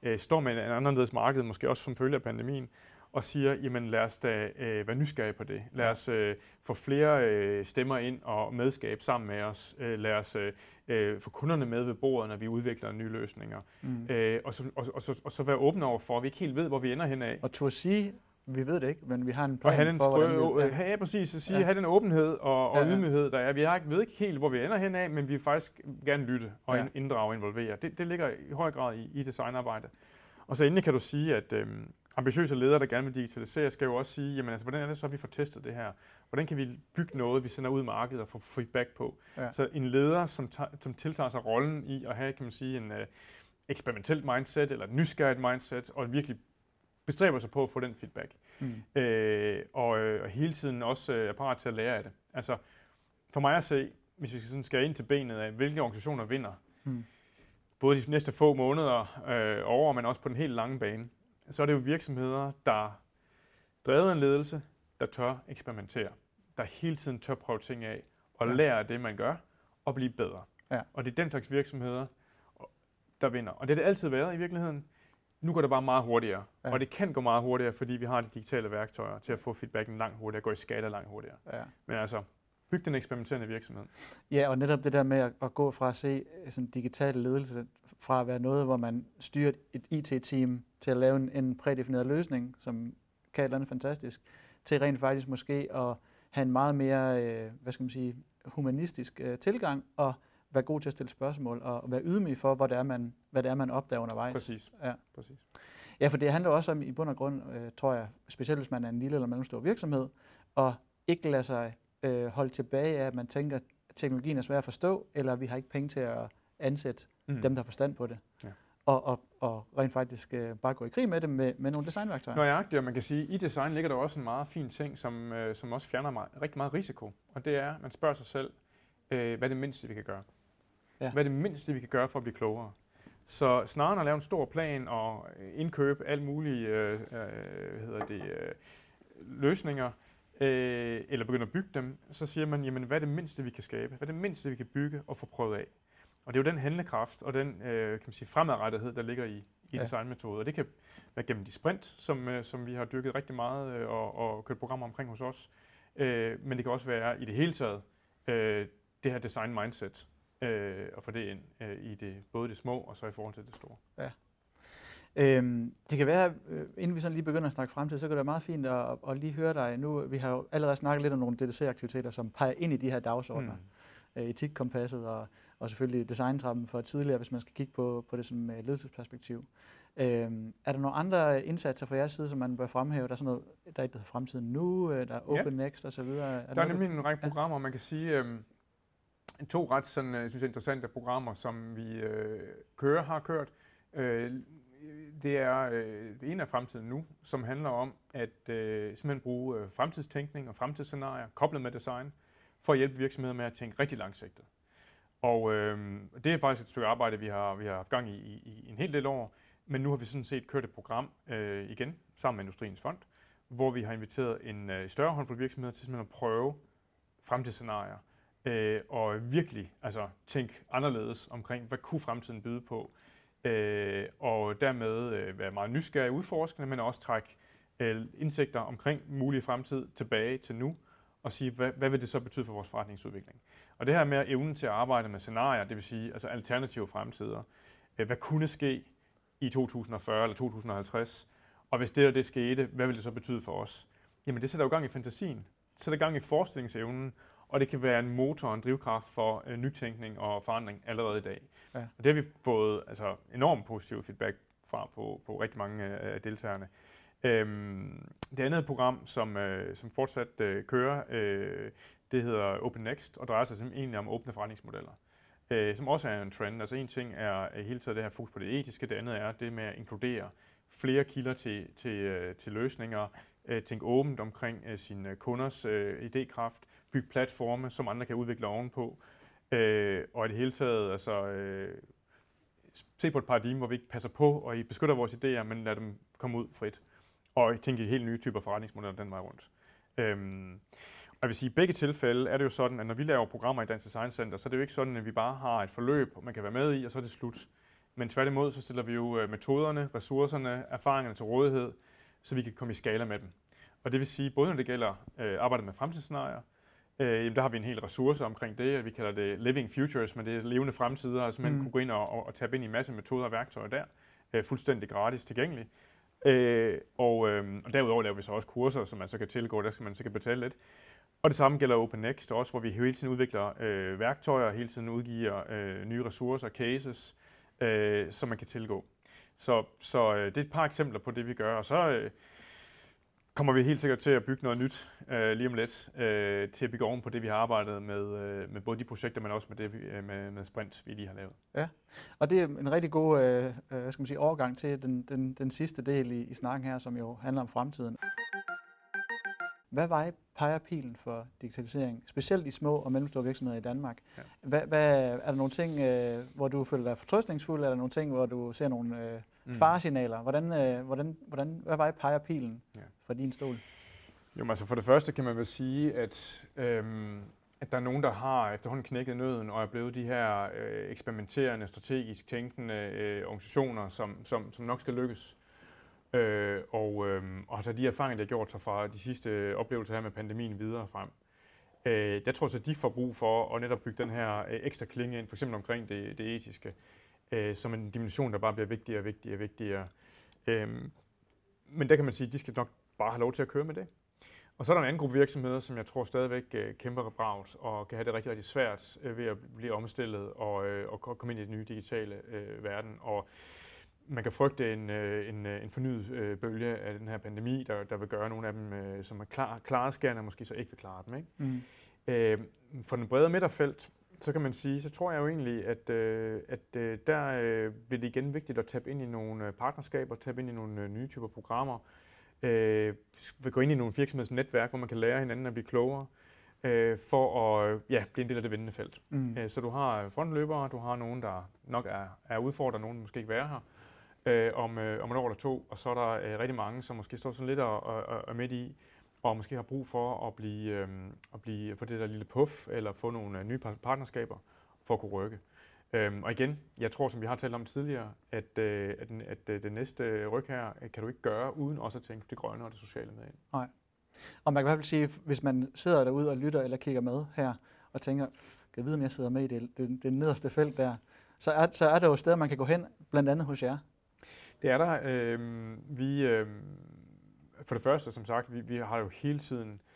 øh, står med en anderledes marked, måske også som følge af pandemien, og siger, jamen lad os da øh, være nysgerrige på det. Lad os øh, få flere øh, stemmer ind og medskab sammen med os. Øh, lad os øh, øh, få kunderne med ved bordet, når vi udvikler nye løsninger. Mm. Øh, og, så, og, og, så, og så være åbne over for, at vi ikke helt ved, hvor vi ender hen af. Og turde sige, vi ved det ikke, men vi har en plan Og have den, for, hvordan vi... ja. ja, præcis. At sige, Ja. have den åbenhed og, og Ja, ja. ydmyghed, der er. Vi har ikke, ved ikke helt, hvor vi ender hen af, men vi vil faktisk gerne lytte og Ja. inddrage og involvere. Det, det ligger i høj grad i, i designarbejde. Og så endelig kan du sige, at øhm, ambitiøse ledere, der gerne vil digitalisere, skal jo også sige, jamen altså, hvordan er det så, at vi får testet det her? Hvordan kan vi bygge noget, vi sender ud i markedet og få feedback på? Ja. Så en leder, som, som tiltager sig rollen i at have, kan man sige, en øh, eksperimentelt mindset eller et nysgerrigt mindset, og virkelig bestræber sig på at få den feedback Mm. øh, og, øh, og hele tiden også øh, er parat til at lære af det. Altså, for mig at se, hvis vi sådan skal ind til benet af, hvilke organisationer vinder, Mm. både de næste få måneder øh, over, men også på den helt lange bane, så er det jo virksomheder, der drevet en ledelse, der tør eksperimentere, der hele tiden tør prøve ting af, og Ja. lære af det, man gør, og blive bedre. Ja. Og det er den slags virksomheder, der vinder. Og det har det altid været i virkeligheden. Nu går det bare meget hurtigere. Ja. Og det kan gå meget hurtigere, fordi vi har de digitale værktøjer til at få feedbacken langt hurtigere, gå i skala langt hurtigere. Ja. Men altså, byg den eksperimenterende virksomhed. ja, og netop det der med at, at gå fra at se øh, sådan digital ledelse, fra at være noget, hvor man styrer et IT-team til at lave en, en prædefineret løsning, som kan et eller andet fantastisk, til rent faktisk måske at have en meget mere, øh, hvad skal man sige, humanistisk øh, tilgang, og være god til at stille spørgsmål, og være ydmyg for, hvad det er, man, hvad det er, man opdager undervejs. Præcis. Ja. Præcis. Ja, for det handler også om i bund og grund, øh, tror jeg, specielt hvis man er en lille eller mellemstor virksomhed, og ikke lade sig øh, holde tilbage af, at man tænker, at teknologien er svær at forstå, eller vi har ikke penge til at ansætte mm. dem, der har forstand på det. Ja. Og, og, og rent faktisk øh, bare gå i krig med det med, med nogle designværktøjer. Nøjagtigt, og man kan sige, at i design ligger der også en meget fin ting, som, øh, som også fjerner meget, rigtig meget risiko. Og det er, at man spørger sig selv, øh, hvad er det mindste, vi kan gøre? Ja. Hvad er det mindste, vi kan gøre for at blive klogere? Så snarere end at lave en stor plan og indkøbe alt mulige øh, øh, hvad hedder det, øh, løsninger, øh, eller begynde at bygge dem, så siger man, jamen, hvad er det mindste, vi kan skabe? Hvad er det mindste, vi kan bygge og få prøvet af? Og det er jo den handlekraft og den øh, kan man sige, fremadrettighed, der ligger i, i Ja. ja. designmetoder. Og det kan være gennem de sprint, som, øh, som vi har dyrket rigtig meget øh, og, og kørt programmer omkring hos os. Øh, men det kan også være i det hele taget øh, det her design mindset, øh, og få det ind øh, i det, både det små og så i forhold til det store. Øhm, det kan være, øh, inden vi sådan lige begynder at snakke fremtid, så kan det være meget fint at, at lige høre dig nu. Vi har jo allerede snakket lidt om nogle DDC-aktiviteter, som peger ind i de her dagsordner. Mm. Øh, etikkompasset og, og selvfølgelig designtrappen for tidligere, hvis man skal kigge på, på det som øh, ledelsesperspektiv. Øhm, er der nogle andre indsatser fra jeres side, som man bør fremhæve? Der er sådan noget, der er et, der hedder Fremtiden Nu, der er Ja. Open Next osv. Er Der er noget, nemlig en række Ja. programmer, man kan sige, øh, to ret sådan, øh, synes jeg, interessante programmer, som vi øh, kører, har kørt. Øh, det er øh, det ene af fremtiden nu, som handler om at øh, simpelthen bruge øh, fremtidstænkning og fremtidsscenarier koblet med design, for at hjælpe virksomheder med at tænke rigtig langsigtet. Og øh, det er faktisk et stykke arbejde, vi har, vi har haft gang i, i, i en hel del år. Men nu har vi sådan set kørt et program øh, igen sammen med Industriens Fond, hvor vi har inviteret en øh, større håndfuld virksomheder til simpelthen at prøve fremtidsscenarier øh, og virkelig altså, tænke anderledes omkring, hvad kunne fremtiden byde på. Øh, og dermed øh, være meget nysgerrig udforskende, men også trække øh, indsigter omkring mulig fremtid tilbage til nu, og sige, hvad, hvad vil det så betyde for vores forretningsudvikling. Og det her med evnen til at arbejde med scenarier, det vil sige altså alternative fremtider, øh, hvad kunne ske i 2040 eller 2050, og hvis det og det skete, hvad vil det så betyde for os? Jamen det sætter jo gang i fantasien, sætter gang i forestillingsevnen, og det kan være en motor og en drivkraft for øh, nytænkning og forandring allerede i dag. Ja. Og det har vi fået altså, enormt positiv feedback fra på, på rigtig mange øh, af deltagerne. Øhm, det andet program, som, øh, som fortsat øh, kører, øh, det hedder Open Next, og drejer sig simpelthen egentlig om åbne forretningsmodeller, øh, som også er en trend. Altså en ting er hele tiden det her fokus på det etiske, det andet er det med at inkludere flere kilder til, til, øh, til løsninger, øh, tænke åbent omkring øh, sine kunders øh, idékraft, bygge platforme, som andre kan udvikle ovenpå, øh, og i det hele taget altså, øh, se på et paradigme, hvor vi ikke passer på, og I beskytter vores idéer, men lader dem komme ud frit, og tænke i helt nye typer forretningsmodeller den vej rundt. Øhm, og jeg vil sige, i begge tilfælde er det jo sådan, at når vi laver programmer i Dansk Design Center, så er det jo ikke sådan, at vi bare har et forløb, man kan være med i, og så er det slut. Men tværtimod, så stiller vi jo øh, metoderne, ressourcerne, erfaringerne til rådighed, så vi kan komme i skala med dem. Og det vil sige, både når det gælder øh, arbejdet med fremtidsscenarier, øh, der har vi en hel ressource omkring det, vi kalder det Living Futures, men det er levende fremtider, altså man mm. kunne gå ind og, og, og tabe ind i en masse metoder og værktøjer der, øh, fuldstændig gratis tilgængeligt. Øh, og, øh, og derudover laver vi så også kurser, som man så kan tilgå, der skal man så kan betale lidt. Og det samme gælder OpenNext også, hvor vi hele tiden udvikler øh, værktøjer, hele tiden udgiver øh, nye ressourcer, cases, øh, som man kan tilgå. Så, så øh, det er et par eksempler på det, vi gør. Og så øh, kommer vi helt sikkert til at bygge noget nyt øh, lige om lidt, øh, til at bygge oven på det, vi har arbejdet med, øh, med både de projekter, men også med det øh, med, med Sprint, vi lige har lavet. Ja, og det er en rigtig god øh, øh skal man sige, overgang til den, den, den sidste del i, i snakken her, som jo handler om fremtiden. Hvad vej peger pilen for digitalisering, specielt i små og mellemstore virksomheder i Danmark? Ja. Hvad, hvad, er der nogle ting, øh, hvor du føler dig fortrøstningsfuld? Er der nogle ting, hvor du ser nogle øh, mm. faresignaler? Hvordan, øh, hvordan, hvordan, hvad vej peger pilen ja for din stol? Jo, altså for det første kan man vel sige, at, øhm, at der er nogen, der har efterhånden knækket nøden og er blevet de her øh, eksperimenterende, strategisk tænkende øh, organisationer, som, som, som nok skal lykkes øh, og, øh, og har de erfaringer, de har gjort sig fra de sidste øh, oplevelser her med pandemien videre frem. Øh, jeg tror så, at de får brug for at netop bygge den her øh, ekstra klinge ind, for eksempel omkring det, det etiske, øh, som en dimension, der bare bliver vigtigere og vigtigere og vigtigere. Øh, men der kan man sige, at de skal nok bare have lov til at køre med det. Og så er der en anden gruppe virksomheder, som jeg tror stadigvæk øh, kæmper bragt og kan have det rigtig, rigtig svært øh, ved at blive omstillet og, øh, og komme ind i den nye digitale øh, verden. Og man kan frygte en, en, en fornyet øh, bølge af den her pandemi, der, der vil gøre nogle af dem, øh, som er klar, klareskærende, og måske så ikke vil klare dem. Ikke? Mm. Øh, for den brede midterfelt, så kan man sige, så tror jeg jo egentlig, at, øh, at øh, der øh, bliver det igen vigtigt at tabe ind i nogle partnerskaber, tabe ind i nogle øh, nye typer programmer, øh, vil gå ind i nogle virksomhedsnetværk, hvor man kan lære hinanden at blive klogere, øh, for at ja, blive en del af det vindende felt. Mm. Øh, så du har frontløbere, du har nogen, der nok er, er udfordret, nogen måske ikke være her, øh, om, øh, om et år eller to, og så er der øh, rigtig mange, som måske står sådan lidt og, og, og er midt i, og måske har brug for at blive, øh, at blive få det der lille puff, eller få nogle øh, nye partnerskaber for at kunne rykke. Øhm, og igen, jeg tror, som vi har talt om tidligere, at, øh, at, at øh, det næste ryg her øh, kan du ikke gøre, uden også at tænke det grønne og det sociale med ind. Nej. Og man kan i hvert fald sige, hvis man sidder derude og lytter eller kigger med her, og tænker, kan jeg vide, om jeg sidder med i det, det, det nederste felt der, så er, så er der jo steder, man kan gå hen, blandt andet hos jer. Det er der. Øh, vi, øh, for det første, som sagt, vi, vi har jo hele tiden øh,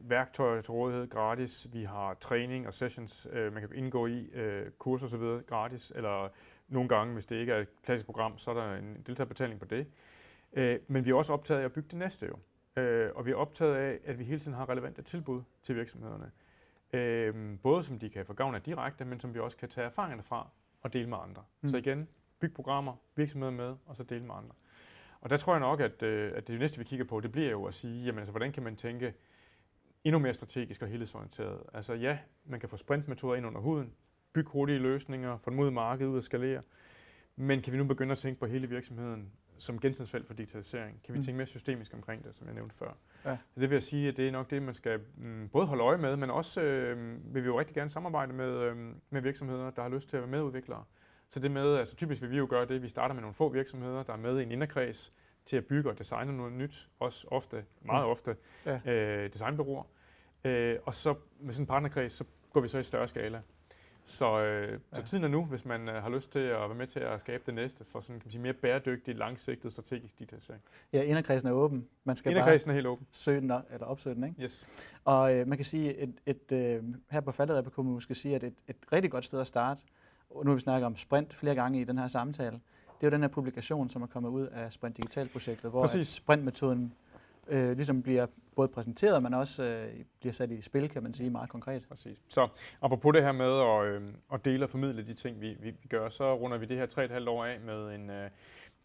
værktøjer til rådighed gratis. Vi har træning og sessions, øh, man kan indgå i, øh, kurser osv. gratis, eller nogle gange, hvis det ikke er et klassisk program, så er der en deltagerbetaling på det. Øh, men vi er også optaget af at bygge det næste jo. Øh, og vi er optaget af, at vi hele tiden har relevante tilbud til virksomhederne. Øh, både som de kan få gavn af direkte, men som vi også kan tage erfaringerne fra og dele med andre. Mm. Så igen, bygge programmer, virksomheder med, og så dele med andre. Og der tror jeg nok, at, øh, at det næste, vi kigger på, det bliver jo at sige, jamen, altså, hvordan kan man tænke endnu mere strategisk og helhedsorienteret. Altså ja, man kan få sprintmetoder ind under huden, bygge hurtige løsninger, få dem ud i markedet, ud at skalere. Men kan vi nu begynde at tænke på hele virksomheden som genstandsfelt for digitalisering? Kan vi Mm. tænke mere systemisk omkring det, som jeg nævnte før? Ja. Så det vil jeg sige, at det er nok det, man skal mm, både holde øje med, men også øh, vil vi jo rigtig gerne samarbejde med, øh, med virksomheder, der har lyst til at være medudviklere. Så det med, altså typisk vil vi jo gøre det, vi starter med nogle få virksomheder, der er med i en inderkreds til at bygge og designe noget nyt, også ofte, meget Mm. ofte, Ja. øh, designbureauer. Øh, og så med sådan en partnerkreds, så går vi så i større skala. Så, øh, Ja. så tiden er nu, hvis man øh, har lyst til at være med til at skabe det næste for sådan kan man sige, mere bæredygtig, langsigtet, strategisk digitalisering. Ja, inderkredsen er åben. Man skal bare Inderkredsen er helt åben. søge den, eller opsøge den, ikke? Yes. Og øh, man kan sige, et, et, øh, her på falderæbet kunne man måske sige, at et, et rigtig godt sted at starte, og nu har vi snakket om Sprint flere gange i den her samtale, det er jo den her publikation, som er kommet ud af Sprint Digital-projektet, hvor. Sprint-metoden øh, ligesom bliver både præsenteret, men også øh, bliver sat i spil, kan man sige, meget konkret. Præcis. Så apropos det her med at, øh, at dele og formidle de ting, vi, vi, vi gør, så runder vi det her 3,5 år af med en, øh,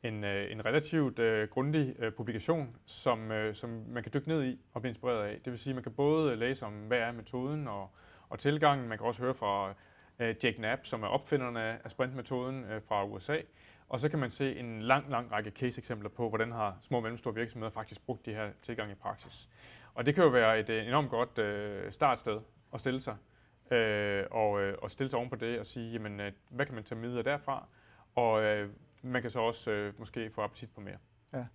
en, øh, en relativt øh, grundig øh, publikation, som, øh, som man kan dykke ned i og blive inspireret af. Det vil sige, at man kan både læse om, hvad er metoden og, og tilgangen. Man kan også høre fra øh, Jake Knapp, som er opfinderne af sprintmetoden øh, fra USA. Og så kan man se en lang, lang række case-eksempler på, hvordan har små og mellemstore virksomheder faktisk brugt de her tilgang i praksis. Og det kan jo være et øh, enormt godt øh, startsted at stille sig, øh, og, øh, og stille sig oven på det og sige, jamen, øh, hvad kan man tage med derfra? Og øh, man kan så også øh, måske få appetit på mere. Ja,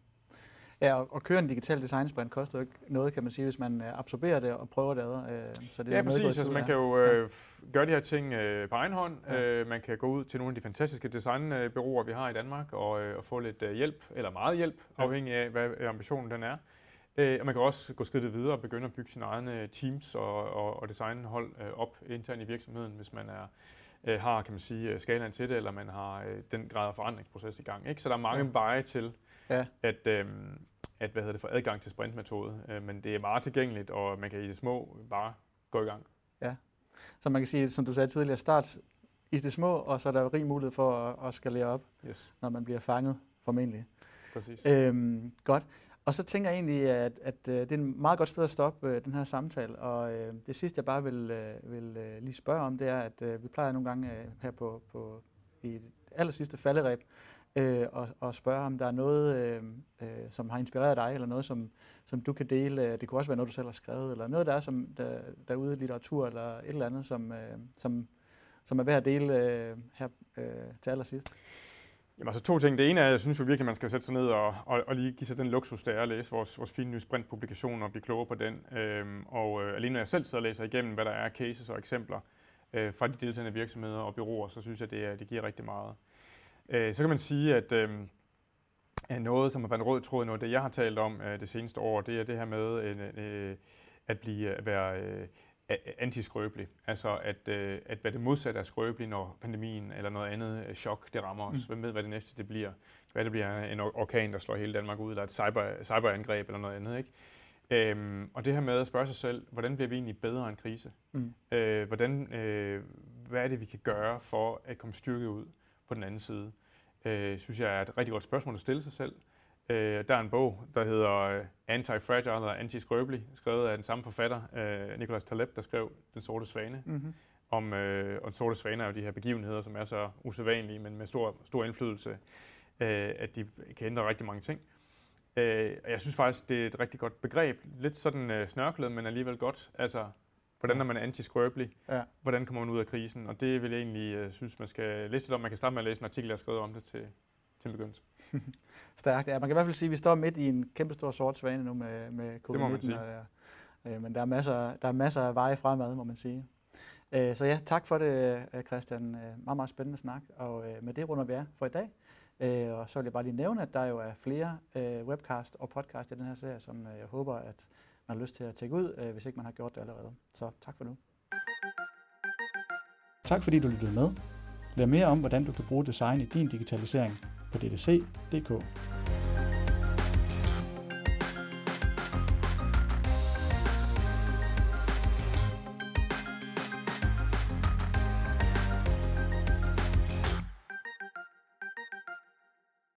og, og køre en digital design sprint koster jo ikke noget, kan man sige, hvis man øh, absorberer det og prøver det ad. Øh, så det er Ja, noget, præcis. Altså, man kan jo øh, gøre de her ting øh, på egen hånd. Ja. Øh, man kan gå ud til nogle af de fantastiske designbureauer, vi har i Danmark, og, øh, og få lidt øh, hjælp, eller meget hjælp, Ja. afhængig af, hvad ambitionen den er. Øh, og man kan også gå skridtet videre og begynde at bygge sine egne teams og, og, og designhold øh, op internt i virksomheden, hvis man er øh, har, kan man sige, øh, skalaen til det, eller man har øh, den grad af forandringsproces i gang. Ikke? Så der er mange Ja. veje til, Ja. at, øh, at hvad hedder det, få adgang til sprintmetode. Øh, men det er meget tilgængeligt, og man kan i det små bare gå i gang. Så man kan sige, som du sagde tidligere, start i det små, og så er der rig mulighed for at, at skalere op, Yes, når man bliver fanget, formentlig. præcis. Øhm, godt. Og så tænker jeg egentlig, at, at øh, det er en meget godt sted at stoppe øh, den her samtale. Og øh, det sidste, jeg bare vil, øh, vil øh, lige spørge om, det er, at øh, vi plejer nogle gange øh, her på, på i det aller sidste falderæb, øh, og, og spørge, om der er noget, øh, øh, som har inspireret dig, eller noget, som, som du kan dele. Det kunne også være noget, du selv har skrevet, eller noget, der er som, der, derude i litteratur, eller et eller andet, som, øh, som, som er værd at dele øh, her øh, til allersidst. Jamen altså to ting. Det ene er, at jeg synes jo virkelig, at man skal sætte sig ned og, og, og lige give sig den luksus, det er at læse vores, vores fine nye sprintpublikation og blive klogere på den. Øhm, og øh, alene når jeg selv sidder og læser igennem, hvad der er cases og eksempler øh, fra de deltagende virksomheder og byråer, så synes jeg, det, er, det giver rigtig meget. Øh, så kan man sige, at øh, noget, som har været en rød tråd noget af det, jeg har talt om øh, det seneste år, det er det her med øh, øh, at blive at være øh, antiskrøbelig. Altså at, øh, at være det modsatte af skrøbelig, når pandemien eller noget andet øh, chok, det rammer os. Mm. Hvem ved, hvad det næste det bliver? Hvad det bliver en or- orkan, der slår hele Danmark ud, eller et cyber, cyberangreb eller noget andet. Ikke? Øhm, og det her med at spørge sig selv, hvordan bliver vi egentlig bedre end krise? Mm. Øh, hvordan, øh, hvad er det, vi kan gøre for at komme styrket ud på den anden side? Øh, synes jeg er et rigtig godt spørgsmål at stille sig selv. Øh, der er en bog, der hedder øh, Anti-Fragile eller Anti-Skrøbelig, skrevet af den samme forfatter, øh, Nicolas Taleb, der skrev Den Sorte Svane. Mm-hmm. Om, øh, og Den Sorte Svane er jo de her begivenheder, som er så usædvanlige, men med stor, stor indflydelse, øh, at de kan ændre rigtig mange ting. Øh, og jeg synes faktisk, det er et rigtig godt begreb. Lidt sådan øh, snørklet, men alligevel godt. Altså, hvordan er man antiskrøbelig? Ja. Hvordan kommer man ud af krisen? Og det vil jeg egentlig øh, synes, man skal læse lidt om. Man kan starte med at læse en artikel, jeg har skrevet om det til, begyndelse. Stærkt, ja. Man kan i hvert fald sige, at vi står midt i en kæmpe stor sort svane nu med, med må man covid-19. sige. Og, øh, men der er, masser, der er masser af veje fremad, må man sige. Øh, så ja, tak for det, øh, Christian. Øh, meget, meget spændende snak. Og øh, med det runder vi af for i dag. Øh, og så vil jeg bare lige nævne, at der jo er flere øh, webcast og podcast i den her serie, som øh, jeg håber, at man har lyst til at tjekke ud, øh, hvis ikke man har gjort det allerede. Så tak for nu. Tak fordi du lyttede med. Lær mere om, hvordan du kan bruge design i din digitalisering på ddc.dk.